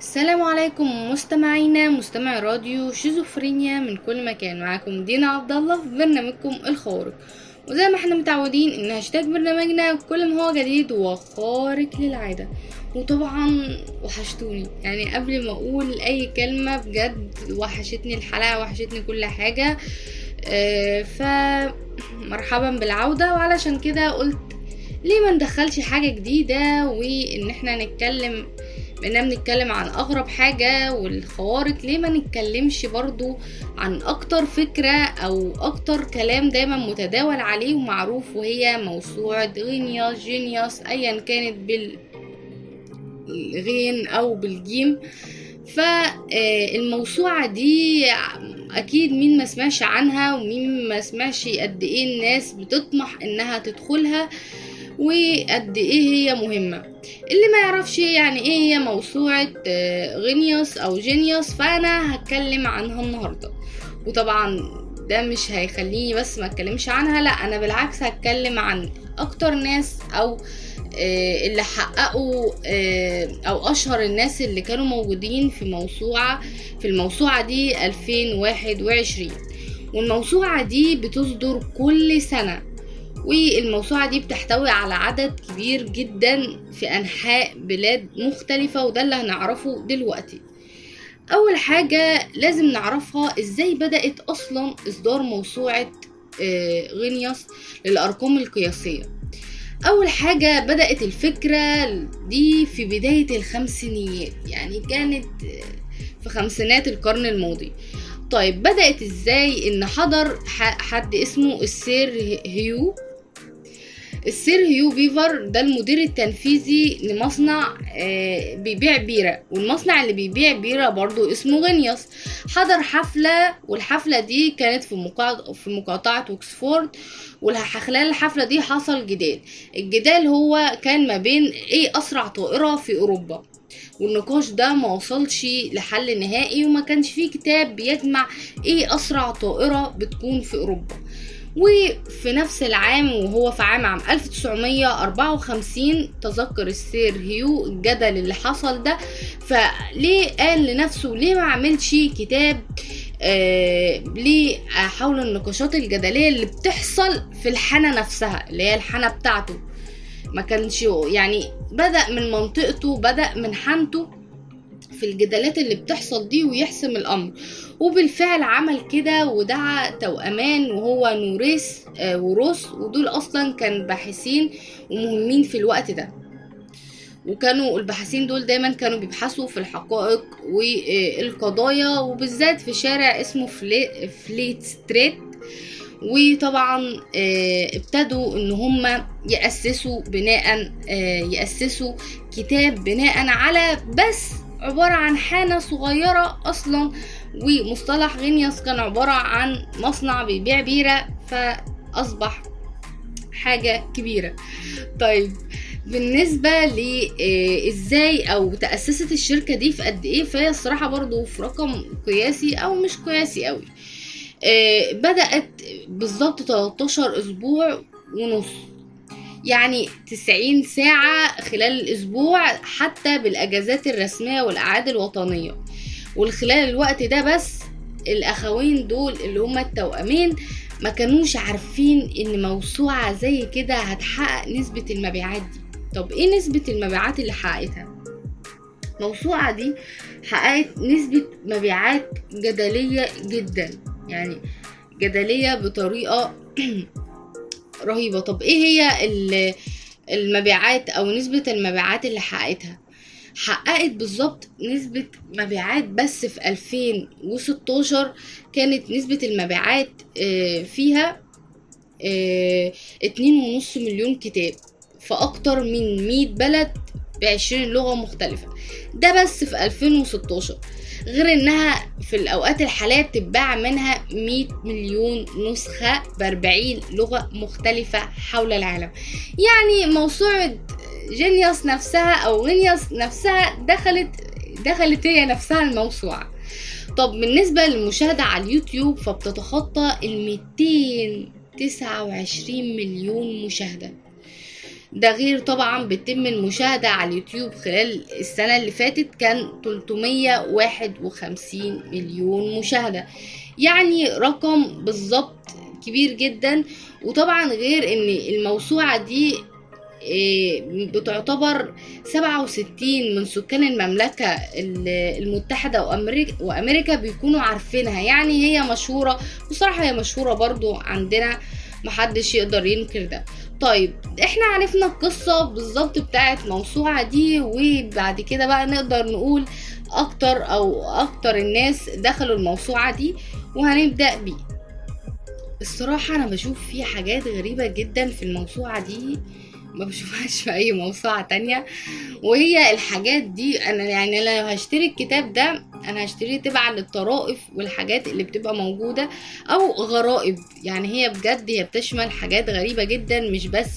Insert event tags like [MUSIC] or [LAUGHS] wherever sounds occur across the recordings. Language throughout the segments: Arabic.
السلام عليكم مستمعينا مستمع راديو شيزوفرينيا من كل مكان. معاكم دينا عبد الله في برنامجكم الخارق. وزي ما إحنا متعودين إن هاشتاج برنامجنا كل ما هو جديد وخارق للعادة. وطبعا وحشتوني. يعني قبل ما أقول أي كلمة بجد وحشتني الحلقة وحشتني كل حاجة. آه، فمرحبا بالعودة. وعلشان كده قلت ليه ما ندخلش حاجة جديدة وإن إحنا نتكلم باننا بنتكلم عن أغرب حاجة والخوارق ليه ما نتكلمش برضو عن أكتر فكرة أو أكتر كلام دايما متداول عليه ومعروف وهي موسوعة غينيوس جينيوس ايا كانت بالغين أو بالجيم. فالموسوعة دي أكيد مين ما سمعش عنها ومين ما سمعش قد إيه الناس بتطمح إنها تدخلها. وقد إيه هي مهمة. اللي ما يعرفش يعني إيه هي موسوعة آه، غينيوس أو جينيوس فأنا هتكلم عنها النهاردة. وطبعا ده مش هيخليني بس ما أتكلمش عنها لا أنا بالعكس هتكلم عن أكتر ناس أو آه، اللي حققوا آه، أو أشهر الناس اللي كانوا موجودين في موسوعة في الموسوعة دي 2021 والموسوعة دي بتصدر كل سنة. والموسوعة دي بتحتوي على عدد كبير جدا في أنحاء بلاد مختلفة وده اللي هنعرفه دلوقتي. أول حاجة لازم نعرفها إزاي بدأت أصلا إصدار موسوعة آه، غينيوس للأرقام القياسية. أول حاجة بدأت الفكرة دي في بداية الخمسينيات يعني كانت آه، في خمسينات القرن الماضي. طيب بدأت إزاي إن حضر حد اسمه السير هيو السير هيو بيفر ده المدير التنفيذي لمصنع آه، بيبيع بيرة. والمصنع اللي بيبيع بيرة برضو اسمه غينيس حضر حفلة والحفلة دي كانت في في مقاطعة اوكسفورد وخلال الحفلة دي حصل جدال. الجدال هو كان ما بين إيه أسرع طائرة في أوروبا. والنقاش ده ما وصلش لحل نهائي وما كانش فيه كتاب بيجمع إيه أسرع طائرة بتكون في أوروبا. وفي نفس العام وهو في عام عام 1954 تذكر السير هيو الجدل اللي حصل ده. فليه قال لنفسه ليه ما عملش كتاب آه ليه حول النقاشات الجدلية اللي بتحصل في الحانة نفسها اللي هي الحانة بتاعته. ما كانش يعني بدأ من منطقته بدأ من حانته في الجدالات اللي بتحصل دي ويحسم الأمر. وبالفعل عمل كده ودعا توأمان وهو نوريس آه، وروس ودول أصلا كان باحثين ومهمين في الوقت ده. وكانوا الباحثين دول دايما كانوا بيبحثوا في الحقائق والقضايا وبالذات في شارع اسمه فلي فليت ستريت. وطبعا آه، ابتدوا إن هم يأسسوا بناء آه، يأسسوا كتاب بناء على بس عبارة عن حانة صغيرة أصلا ومصطلح غينيوس كان عبارة عن مصنع بيبيع بيرة فأصبح حاجة كبيرة. طيب بالنسبة لإزاي أو تأسست الشركة دي في قد إيه؟ فهي الصراحة برضو في رقم قياسي أو مش قياسي قوي آه، بدأت بالظبط 13 أسبوع ونص. يعني 90 ساعة خلال الأسبوع حتى بالأجازات الرسمية والأعياد الوطنية والخلال الوقت ده بس الأخوين دول اللي هما التوأمين ما كانوش عارفين إن موسوعة زي كده هتحقق نسبة المبيعات دي طب إيه نسبة المبيعات اللي حققتها؟ الموسوعة دي حققت نسبة مبيعات جدلية جدا يعني جدلية بطريقة [CLEARS THROAT] رهيبة. طب إيه هي ال- المبيعات أو نسبة المبيعات اللي حققتها؟ حققت بالظبط نسبة مبيعات بس في 2016 كانت نسبة المبيعات آه، فيها آه، اتنين ونص مليون كتاب في أكتر من 100 بلد بعشرين لغة مختلفة. ده بس في 2016 غير إنها في الأوقات الحالية بتتباع منها 100 مليون نسخة ب 40 لغة مختلفة حول العالم. يعني موسوعة جينيوس نفسها أو غينيوس نفسها دخلت دخلت هي نفسها الموسوعة. طب بالنسبة للمشاهدة على اليوتيوب فبتتخطى ال 229 مليون مشاهدة. ده غير طبعا بتتم المشاهدة على اليوتيوب خلال السنة اللي فاتت كان 351 مليون مشاهدة. يعني رقم بالظبط كبير جدا. وطبعا غير إن الموسوعة دي إيه، بتعتبر 67 من سكان المملكة ال- المتحدة وأمريكا, وأمريكا بيكونوا عارفينها. يعني هي مشهورة بصراحة هي مشهورة برضو عندنا محدش يقدر ينكر ده. طيب إحنا عرفنا القصة بالظبط بتاعت موسوعة دي وبعد كده بقى نقدر نقول أكتر أو أكتر الناس دخلوا الموسوعة دي وهنبدأ بيه. الصراحة أنا بشوف في حاجات غريبة جدا في الموسوعة دي. ما بشوفهاش في أي موسوعة تانية. وهي الحاجات دي أنا يعني لو هشتري الكتاب ده أنا هشتريه تبعا للطرائف والحاجات اللي بتبقى موجودة أو غرائب. يعني هي بجد هي بتشمل حاجات غريبة جدا مش بس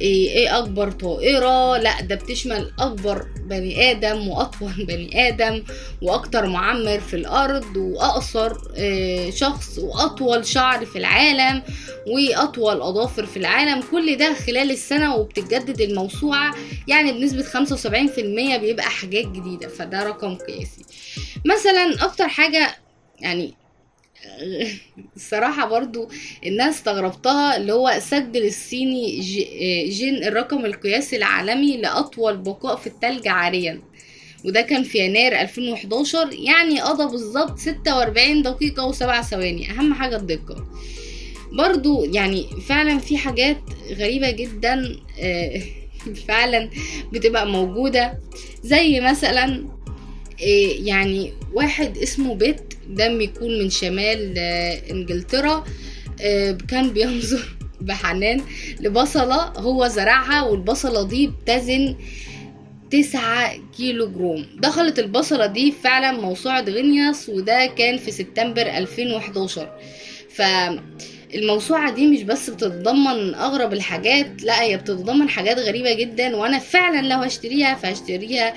إيه, إيه أكبر طائرة؟ لا ده بتشمل أكبر بني آدم وأطول [LAUGHS] بني آدم وأكتر معمر في الأرض وأقصر إيه شخص وأطول شعر في العالم وأطول أظافر في العالم. كل ده خلال السنة وبتتجدد الموسوعة يعني بنسبة 75% بيبقى حاجات جديدة فده رقم قياسي. مثلا أكتر حاجة يعني الصراحة برضو الناس استغربتها اللي هو سجل الصيني جين الرقم القياسي العالمي لأطول بقاء في التلج عاريا. وده كان في يناير 2011 يعني قضى بالظبط 46 دقيقة وسبع ثواني. أهم حاجة الدقة. برضو يعني فعلا في حاجات غريبة جدا آه، [LAUGHS] فعلا بتبقى موجودة. زي مثلا يعني واحد اسمه بيت ده بيكون من شمال آه، انجلترا آه، كان بينظر [LAUGHS] بحنان لبصلة هو زرعها والبصلة دي بتزن تسعة كيلو جرام. دخلت البصلة دي فعلا موسوعة غينياس وده كان في سبتمبر 2011 فالموسوعة دي مش بس بتتضمن أغرب الحاجات لا هي بتتضمن حاجات غريبة جدا وأنا فعلا لو هشتريها فهشتريها آه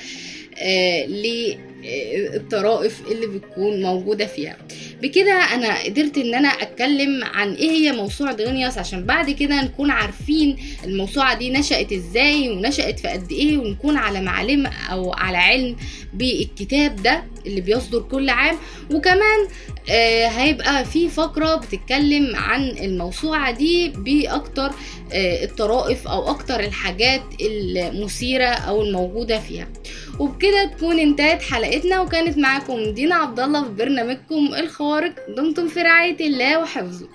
للطرائف اللي بتكون موجودة فيها. بكده أنا قدرت إن أنا أتكلم عن إيه هي موسوعة غينياس عشان بعد كده نكون عارفين الموسوعة دي نشأت إزاي ونشأت في قد إيه ونكون على معلم أو على علم بالكتاب ده اللي بيصدر كل عام. وكمان آه هيبقى في فقرة بتتكلم عن الموسوعة دي بأكتر آه الطرائف أو أكتر الحاجات المثيرة أو الموجودة فيها. وبكده تكون انتهت حلقتنا وكانت معاكم دينا عبد الله في برنامجكم الخوارق دمتم في رعاية الله وحفظه.